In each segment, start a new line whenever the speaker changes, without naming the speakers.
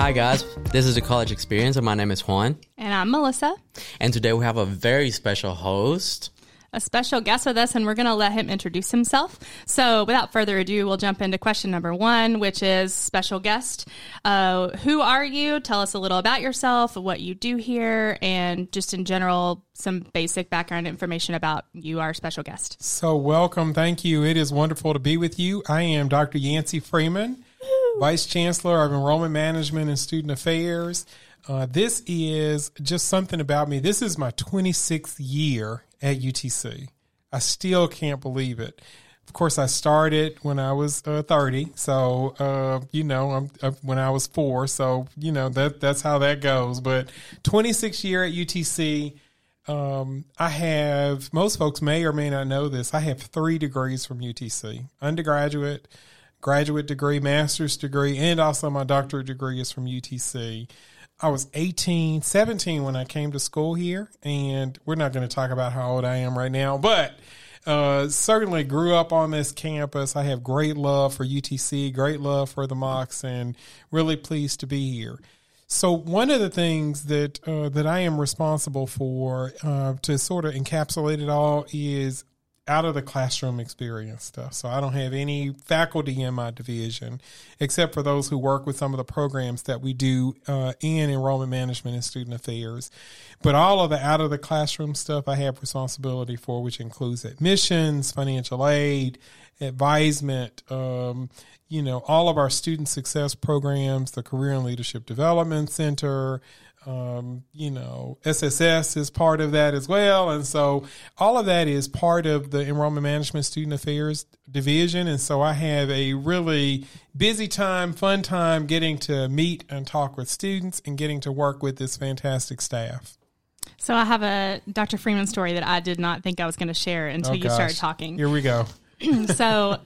Hi, guys. This is the college experience, and my name is Juan.
And I'm Melissa,
And today we have a very special host.
a special guest with us, and we're going to let him introduce himself. So, without further ado, we'll jump into question number one, which is special guest. Uh, who are you? Tell us a little about yourself, what you do here, and just in general, some basic background information about you, our special guest.
So, welcome. Thank you. It is wonderful to be with you. I am Dr. Yancy Freeman, Vice Chancellor of Enrollment Management and Student Affairs. Uh, this is just something about me. This is my 26th year at UTC. I still can't believe it. Of course, I started when I was uh, 30. So, uh, you know, I'm, uh, when I was four. So, you know, that that's how that goes. But 26 year at UTC. Um, I have, most folks may or may not know this. I have three degrees from UTC undergraduate, graduate degree, master's degree, and also my doctorate degree is from UTC. I was 18, 17 when I came to school here, and we're not going to talk about how old I am right now, but uh, certainly grew up on this campus. I have great love for UTC, great love for the Mocs, and really pleased to be here. So one of the things that uh, that I am responsible for uh, to sort of encapsulate it all is out of the classroom experience stuff. So I don't have any faculty in my division, except for those who work with some of the programs that we do uh, in enrollment management and student affairs. But all of the out of the classroom stuff I have responsibility for, which includes admissions, financial aid, advisement, um, you know, all of our student success programs, the Career and Leadership Development Center, um, you know, SSS is part of that as well. And so all of that is part of the Enrollment Management Student Affairs Division. And so I have a really busy time, fun time getting to meet and talk with students and getting to work with this fantastic staff.
So, I have a Dr. Freeman story that I did not think I was going to share until
Oh,
you started talking.
Here we go.
so,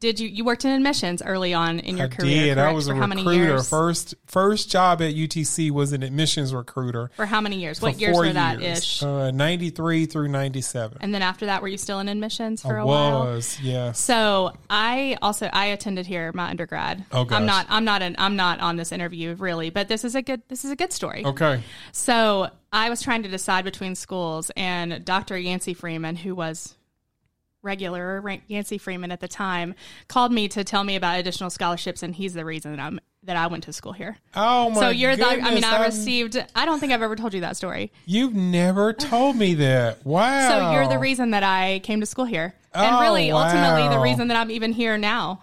did you you worked in admissions early on in your
I
career?
did. I was a
For
recruiter. First first job at UTC was an admissions recruiter.
For how many years? What years were that
years.
ish?
Uh, 93 through 97.
and then after that, were you still in admissions for
I
a while?
was, yes.
So I also I attended here my undergrad.
Oh, gosh.
I'm not I'm not an I'm not on this interview really, but this is a good this is a good story.
Okay.
So I was trying to decide between schools, and Dr. Yancy Freeman, who was regular Yancy Freeman at the time, called me to tell me about additional scholarships, and he's the reason that I'm that I went to school here.
Oh my God.
so you're the I mean
goodness,
I
I'm-
received I don't think I've ever told you that story.
You've never told me that. Wow.
So you're the reason that I came to school here, and
Oh,
really ultimately the reason that I'm even here now.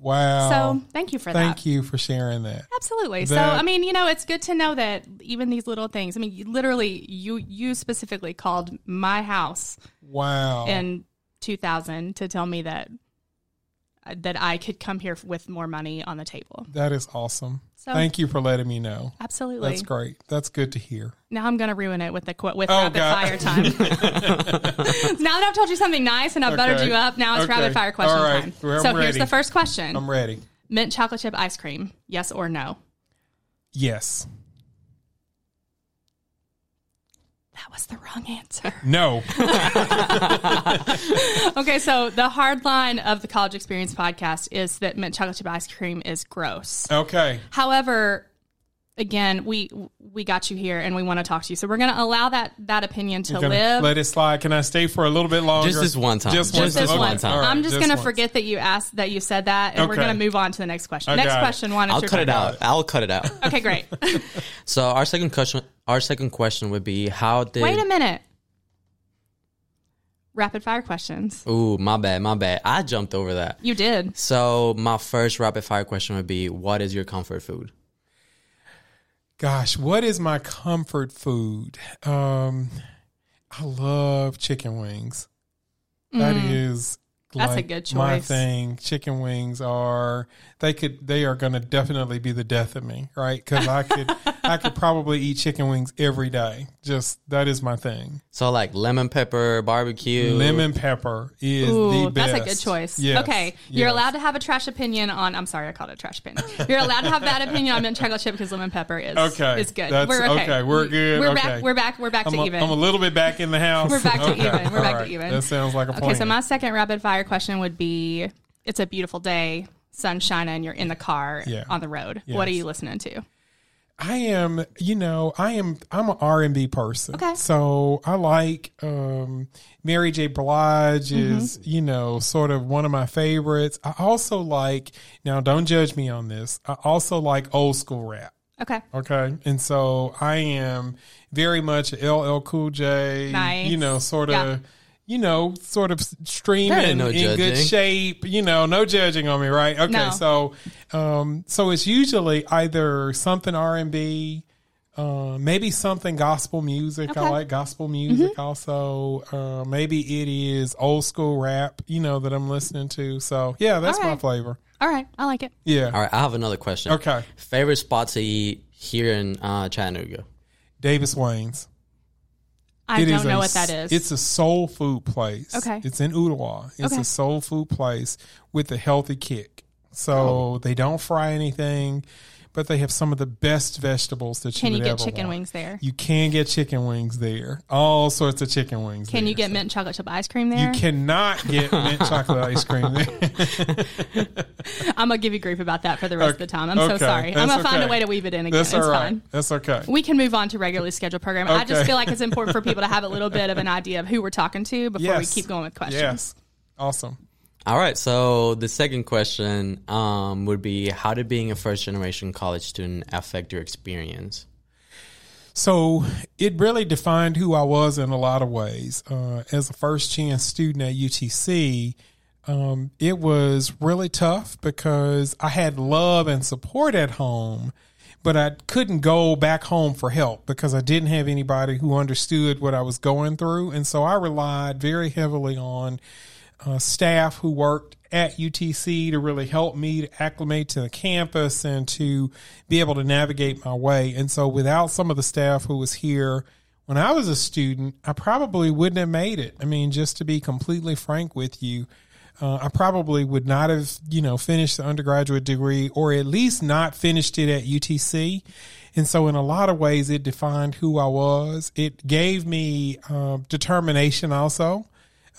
Wow.
So thank you for that.
Thank you for sharing that.
Absolutely. so, I mean, you know, it's good to know that even these little things. I mean, you, literally, you you specifically called my house
Wow.
in 2000 to tell me that that I could come here with more money on the table.
that is awesome.
So-
Thank you for letting me know.
Absolutely.
That's great. That's good to hear.
Now I'm going to ruin it with the with
Oh,
rapid
God.
fire time. now that I've told you something nice and I've buttered you up, now it's
Okay.
rapid fire question
right.
time. So here's the first question:
I'm ready.
Mint chocolate chip ice cream, yes or no?
Yes.
That was the wrong answer.
No.
Okay, so the hard line of the College Experience podcast is that mint chocolate chip ice cream is gross.
okay.
However, again, we we got you here and we want to talk to you, so we're going to allow that that opinion to live.
Let it slide. Can I stay for a little bit longer?
Just this one time.
Just,
Just
this
Okay.
one
time.
All right.
I'm just, going to forget that you asked that you said that, and we're going to move on to the next question.
I
next
got it.
question one. is
I'll cut it out. I'll cut it out.
Okay, great.
so our second question, our second question would be, how did?
Wait a minute. Rapid fire questions.
Ooh, my bad, my bad. I jumped over that.
You did.
So my first rapid fire question would be, what is your comfort food?
Gosh, what is my comfort food? Um, I love chicken wings. That is
That's a
like
good
My
choice.
thing. Chicken wings are they could they are going to definitely be the death of me, right? Because I could I could probably eat chicken wings every day. Just that is my thing.
So like lemon pepper, barbecue,
Lemon pepper is
Ooh,
the best.
that's a good choice.
Yes,
okay, you're allowed to have a trash opinion on. I'm sorry, I called it a trash opinion. You're allowed to have that opinion on mint chocolate chip because lemon pepper is
Okay,
It's good.
that's-
we're okay.
okay, we're good,
We're
okay.
back. We're back. We're back
I'm
to
a,
even.
I'm a little bit back in the house.
We're back to
Okay,
even. We're
all
back to even.
That sounds like a plan.
okay, so my second rapid fire question would be: It's a beautiful day, sun shining, you're in the car
Yeah.
on the road. What are you listening to?
I am, you know, I am, I'm an R and B person.
Okay.
So I like, um, Mary J. Blige
Mm-hmm.
is, you know, sort of one of my favorites. I also like, now don't judge me on this. I also like old school rap.
Okay.
Okay. And so I am very much LL Cool J,
Nice.
you know, sort of,
Yeah.
You know, sort of streaming
no
in good shape, you know, no judging on me, right? Okay.
No.
So, um, so it's usually either something R&B, uh, maybe something gospel music. I
Okay. Mm-hmm.
like gospel music also. Uh, maybe it is old school rap, you know, that I'm listening to. So yeah, that's
All
my flavor.
All right. I like it.
Yeah.
All right, I have another question.
Okay.
Favorite spot to eat here in uh, Chattanooga?
Davis Wayne's.
I
It
don't know
a
what that is.
It's a soul food place.
Okay.
It's in Ottawa. It's
Okay.
a soul food place with a healthy kick. So
Oh.
they don't fry anything, but they have some of the best vegetables that you
Can
you
you get chicken
want.
wings there?
You can get chicken wings there. All sorts of chicken wings.
Can you
there.
get mint chocolate chip ice cream there?
You cannot get mint chocolate ice cream there.
I'm gonna give you grief about that for the rest of the time. I'm so
Okay.
sorry. I'm gonna find a way to weave it in again.
That's
it's
right.
fine.
That's okay.
We can move on to regularly scheduled programming. I just feel like it's important for people to have a little bit of an idea of who we're talking to before we keep going with questions.
Yes. Awesome.
All right, so the second question um, would be How did being a first generation college student affect your experience?
So it really defined who I was in a lot of ways. Uh, as a first chance student at UTC, um, it was really tough because I had love and support at home, but I couldn't go back home for help because I didn't have anybody who understood what I was going through. And so I relied very heavily on uh, staff who worked at UTC to really help me to acclimate to the campus and to be able to navigate my way. And so without some of the staff who was here when I was a student, I probably wouldn't have made it. I mean, just to be completely frank with you, uh, I probably would not have, you know, finished the undergraduate degree or at least not finished it at UTC. And so, in a lot of ways, it defined who I was. It gave me uh, determination also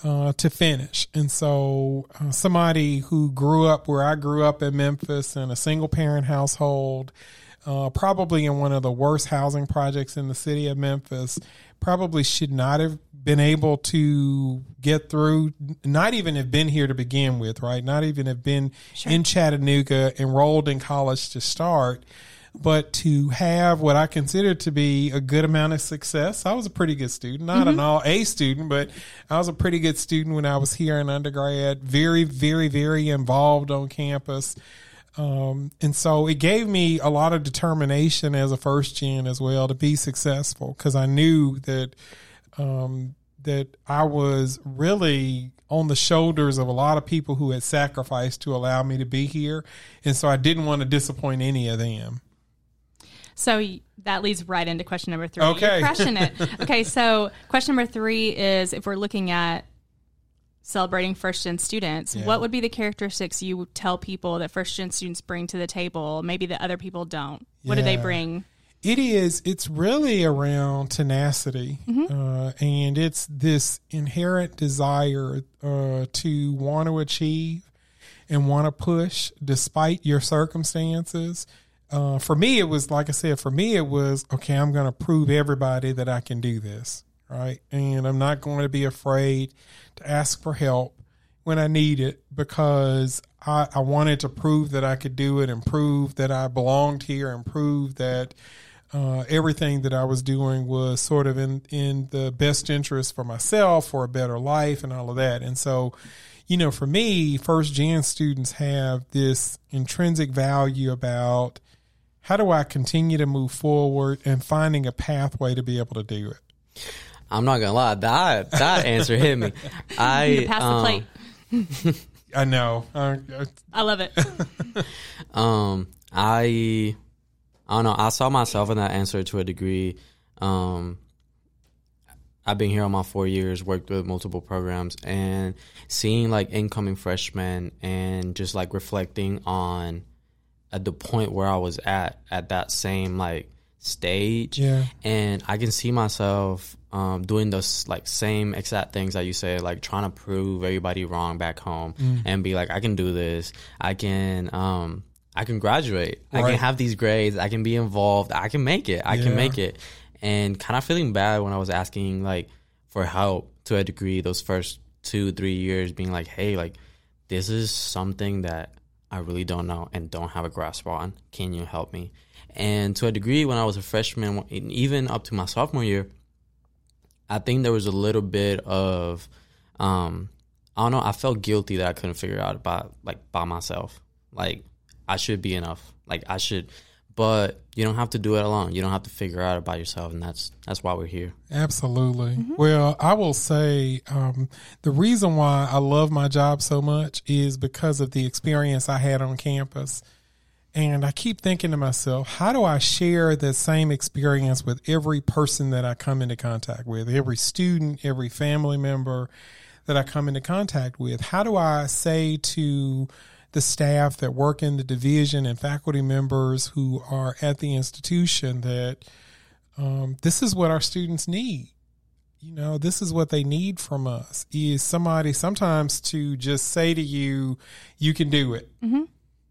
uh, to finish. And so, uh, somebody who grew up where I grew up in Memphis in a single parent household, uh, probably in one of the worst housing projects in the city of Memphis, probably should not have been able to get through, not even have been here to begin with, right? Not even have been in Chattanooga, enrolled in college to start but to have what I consider to be a good amount of success. I was a pretty good student, not an all A student, but I was a pretty good student when I was here in undergrad, very, very, very involved on campus. Um, and so it gave me a lot of determination as a first gen as well to be successful because I knew that, um, that I was really on the shoulders of a lot of people who had sacrificed to allow me to be here. And so I didn't want to disappoint any of them.
So that leads right into question number three.
Okay.
You're crushing it. okay, so question number three is if we're looking at celebrating first gen students,
Yeah.
what would be the characteristics you would tell people that first gen students bring to the table, maybe that other people don't? What do they bring?
It is. It's really around tenacity, uh, and it's this inherent desire uh, to want to achieve and want to push despite your circumstances. Uh, for me, it was like I said. For me, it was okay. I'm going to prove everybody that I can do this, right? And I'm not going to be afraid to ask for help when I need it because I, I wanted to prove that I could do it and prove that I belonged here and prove that uh, everything that I was doing was sort of in, in the best interest for myself, for a better life, and all of that. And so, you know, for me, first gen students have this intrinsic value about how do I continue to move forward and finding a pathway to be able to do it.
I'm not gonna lie, that that answer hit me. I
You pass the
um,
plate.
I know. Uh, uh,
I love it.
Um, I, I don't know. I saw myself in that answer to a degree. Um, I've been here on my four years, worked with multiple programs, and seeing like incoming freshmen and just like reflecting on at the point where I was at at that same like stage.
Yeah.
And I can see myself um, doing those like same exact things that you said, like trying to prove everybody wrong back home and be like, I can do this. I can, um, I can graduate. I can have these grades. I can be involved. I can make it. I
Yeah.
can make it. And kind of feeling bad when I was asking like for help to a degree those first two, three years being like, hey, like this is something that I really don't know and don't have a grasp on. Can you help me? And to a degree, when I was a freshman, even up to my sophomore year, I think there was a little bit of, um, I don't know. I felt guilty that I couldn't figure out by like by myself. Like I should be enough. Like I should, but you don't have to do it alone. You don't have to figure it out by yourself, and that's that's why we're here.
Absolutely. Well, I will say um, the reason why I love my job so much is because of the experience I had on campus. And I keep thinking to myself, how do I share the same experience with every person that I come into contact with, every student, every family member that I come into contact with? How do I say to the staff that work in the division and faculty members who are at the institution that um, this is what our students need? you know this is what they need from us is somebody sometimes to just say to you you can do it.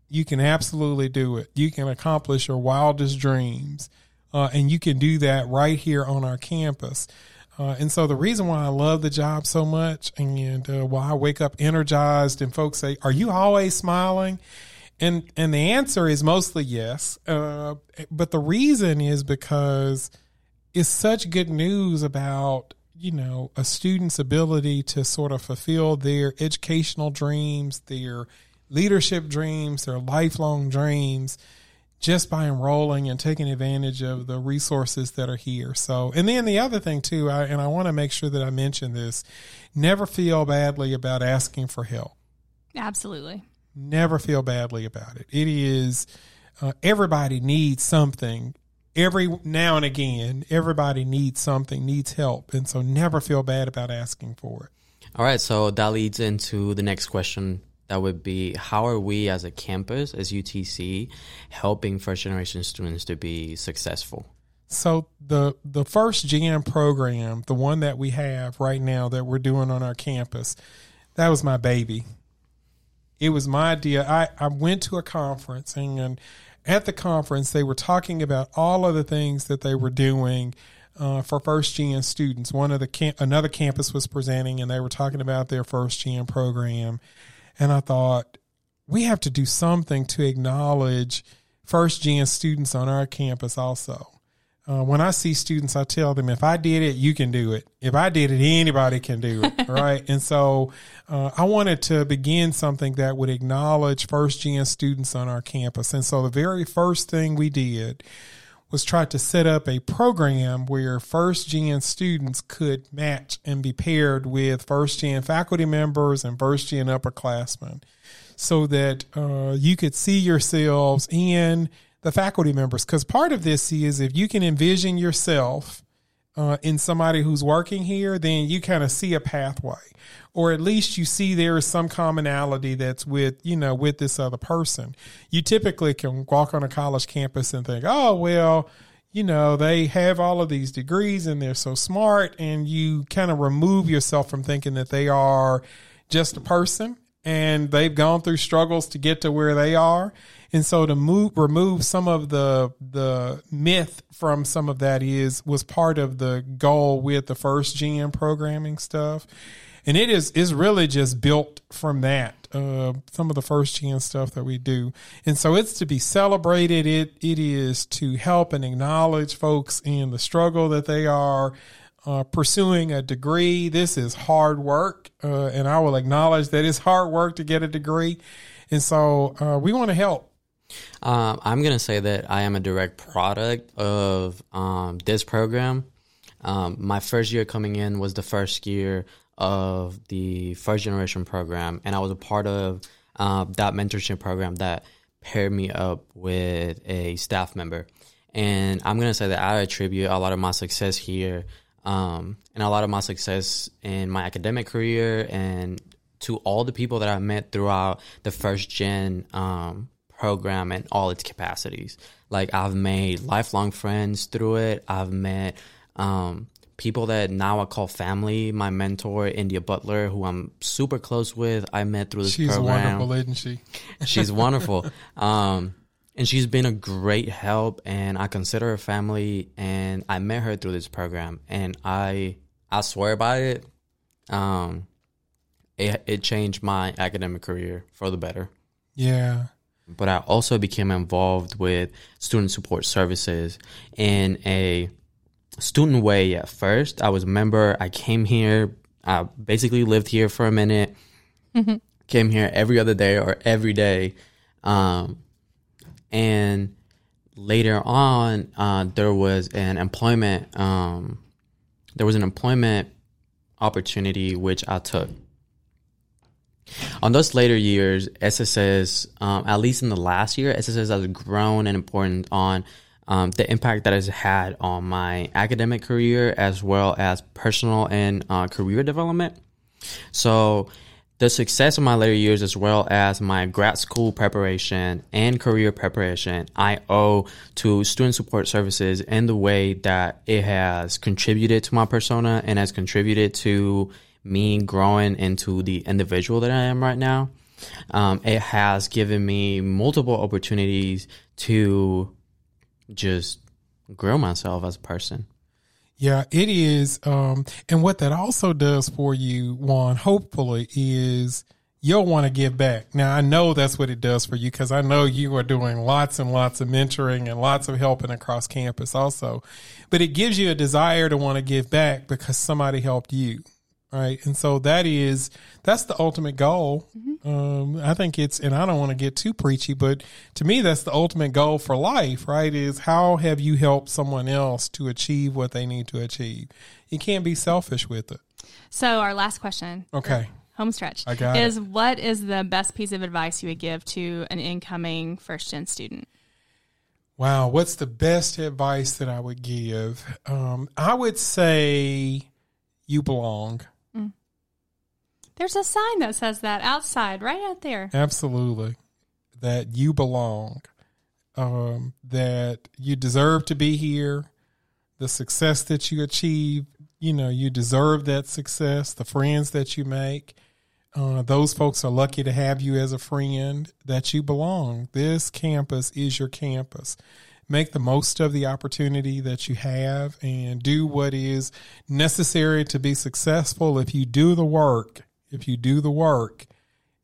You can absolutely do it. You can accomplish your wildest dreams. Uh, and you can do that right here on our campus uh, and so the reason why I love the job so much and uh, why I wake up energized and folks say, are you always smiling? And, and the answer is mostly yes. Uh, but the reason is because it's such good news about you know a student's ability to sort of fulfill their educational dreams their leadership dreams their lifelong dreams just by enrolling and taking advantage of the resources that are here so and then the other thing too I, and i want to make sure that i mention this never feel badly about asking for help
Absolutely.
never feel badly about it. It is uh, everybody needs something. Every now and again, everybody needs something, needs help, and so never feel bad about asking for it.
All right, so that leads into the next question. That would be how are we as a campus, as UTC, helping first generation students to be successful?
So the the first gen program, the one that we have right now that we're doing on our campus, that was my baby. It was my idea. I, I went to a conference and, and at the conference they were talking about all of the things that they were doing uh, for first gen students. One of the camp, another campus was presenting and they were talking about their first gen program, and I thought we have to do something to acknowledge first gen students on our campus also. Uh, when I see students, I tell them, if I did it, you can do it. If I did it, anybody can do it. right. And so uh, I wanted to begin something that would acknowledge first gen students on our campus. And so the very first thing we did was try to set up a program where first gen students could match and be paired with first gen faculty members and first gen upperclassmen so that uh, you could see yourselves in the faculty members. Because part of this is if you can envision yourself uh, in somebody who's working here, then you kind of see a pathway, or at least you see there is some commonality that's with you know with this other person. You typically can walk on a college campus and think, oh well, you know they have all of these degrees and they're so smart, and you kind of remove yourself from thinking that they are just a person and they've gone through struggles to get to where they are. And so to move, remove some of the the myth from some of that is was part of the goal with the first gen programming stuff, and it is is really just built from that. Uh, some of the first gen stuff that we do, and so it's to be celebrated. It it is to help and acknowledge folks in the struggle that they are uh, pursuing a degree. This is hard work, uh, and I will acknowledge that it's hard work to get a degree. And so uh, we want to help.
Um, I'm gonna say that I am a direct product of um, this program. Um, my first year coming in was the first year of the first generation program, and I was a part of uh, that mentorship program that paired me up with a staff member. And I'm gonna say that I attribute a lot of my success here, um, and a lot of my success in my academic career, and to all the people that I met throughout the first gen um, program and all its capacities. Like I've made lifelong friends through it. I've met um, people that now I call family. My mentor, India Butler, who I'm super close with, I met through this
She's
program.
wonderful, isn't she?
She's wonderful. Um, and she's been a great help and I consider her family and I met her through this program and I I swear by it. Um it it changed my academic career for the better.
Yeah.
But I also became involved with student support services in a student way at first. I was a member. I came here. I basically lived here for a minute. Came here every other day or every day. Um, and later on, uh, there was an employment. Um, there was an employment opportunity which I took. On those later years, SSS, um, at least in the last year, SSS has grown and important on um, the impact that it's had on my academic career as well as personal and uh, career development. So, the success of my later years, as well as my grad school preparation and career preparation, I owe to student support services in the way that it has contributed to my persona and has contributed to me growing into the individual that I am right now. Um, it has given me multiple opportunities to just grow myself as a person.
Yeah, it is. Um, and what that also does for you, Juan, hopefully, is you'll want to give back. Now, I know that's what it does for you because I know you are doing lots and lots of mentoring and lots of helping across campus also. But it gives you a desire to want to give back because somebody helped you. Right. And so that is, that's the ultimate goal. Um, I think it's, and I don't want to get too preachy, but to me, that's the ultimate goal for life, right? Is how have you helped someone else to achieve what they need to achieve? You can't be selfish with it.
So our last question,
Okay.
home stretch,
I got
is what is the best piece of advice you would give to an incoming first gen student?
Wow. What's the best advice that I would give? Um, I would say you belong.
There's a sign that says that outside, right out there.
Absolutely. That you belong. Um, that you deserve to be here. The success that you achieve, you know, you deserve that success. The friends that you make, uh, those folks are lucky to have you as a friend. That you belong. This campus is your campus. Make the most of the opportunity that you have and do what is necessary to be successful. If you do the work, if you do the work,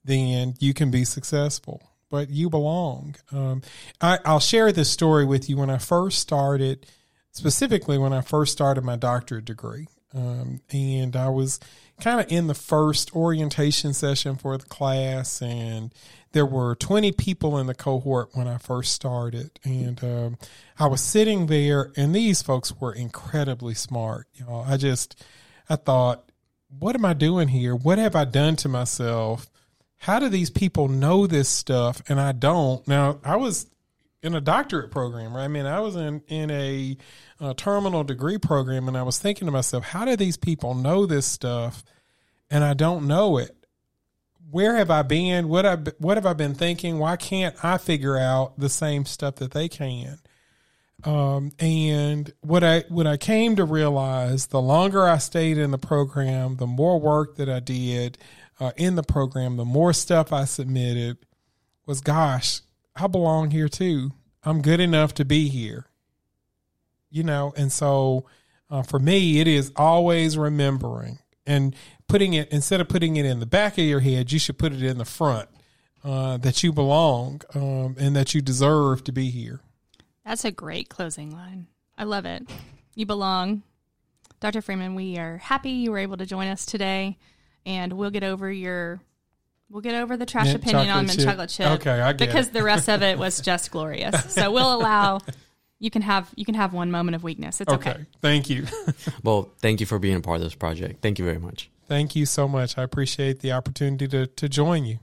then you can be successful. But you belong. Um, I, I'll share this story with you. When I first started, specifically when I first started my doctorate degree, um, and I was kind of in the first orientation session for the class, and there were 20 people in the cohort when I first started, and um, I was sitting there, and these folks were incredibly smart. You know, I just, I thought, what am I doing here? What have I done to myself? How do these people know this stuff and I don't? Now, I was in a doctorate program, right? I mean, I was in in a, uh terminal degree program, and I was thinking to myself, how do these people know this stuff, and I don't know it? Where have I been? What I what have I been thinking? Why can't I figure out the same stuff that they can? Um, and what I what I came to realize, the longer I stayed in the program, the more work that I did uh, in the program, the more stuff I submitted, was gosh, I belong here too. I'm good enough to be here. You know, and so uh, for me, it is always remembering and putting it instead of putting it in the back of your head, you should put it in the front uh, that you belong um, and that you deserve to be here.
That's a great closing line. I love it. You belong. Dr. Freeman, we are happy you were able to join us today and we'll get over your we'll get over the trash
Mint
opinion on
chocolate
mint
chip.
chocolate chip.
Okay, I get
because
it.
the rest of it was just glorious. So we'll allow you can have you can have one moment of weakness. It's okay.
Okay. Thank you.
Well, thank you for being a part of this project. Thank you very much.
Thank you so much. I appreciate the opportunity to, to join you.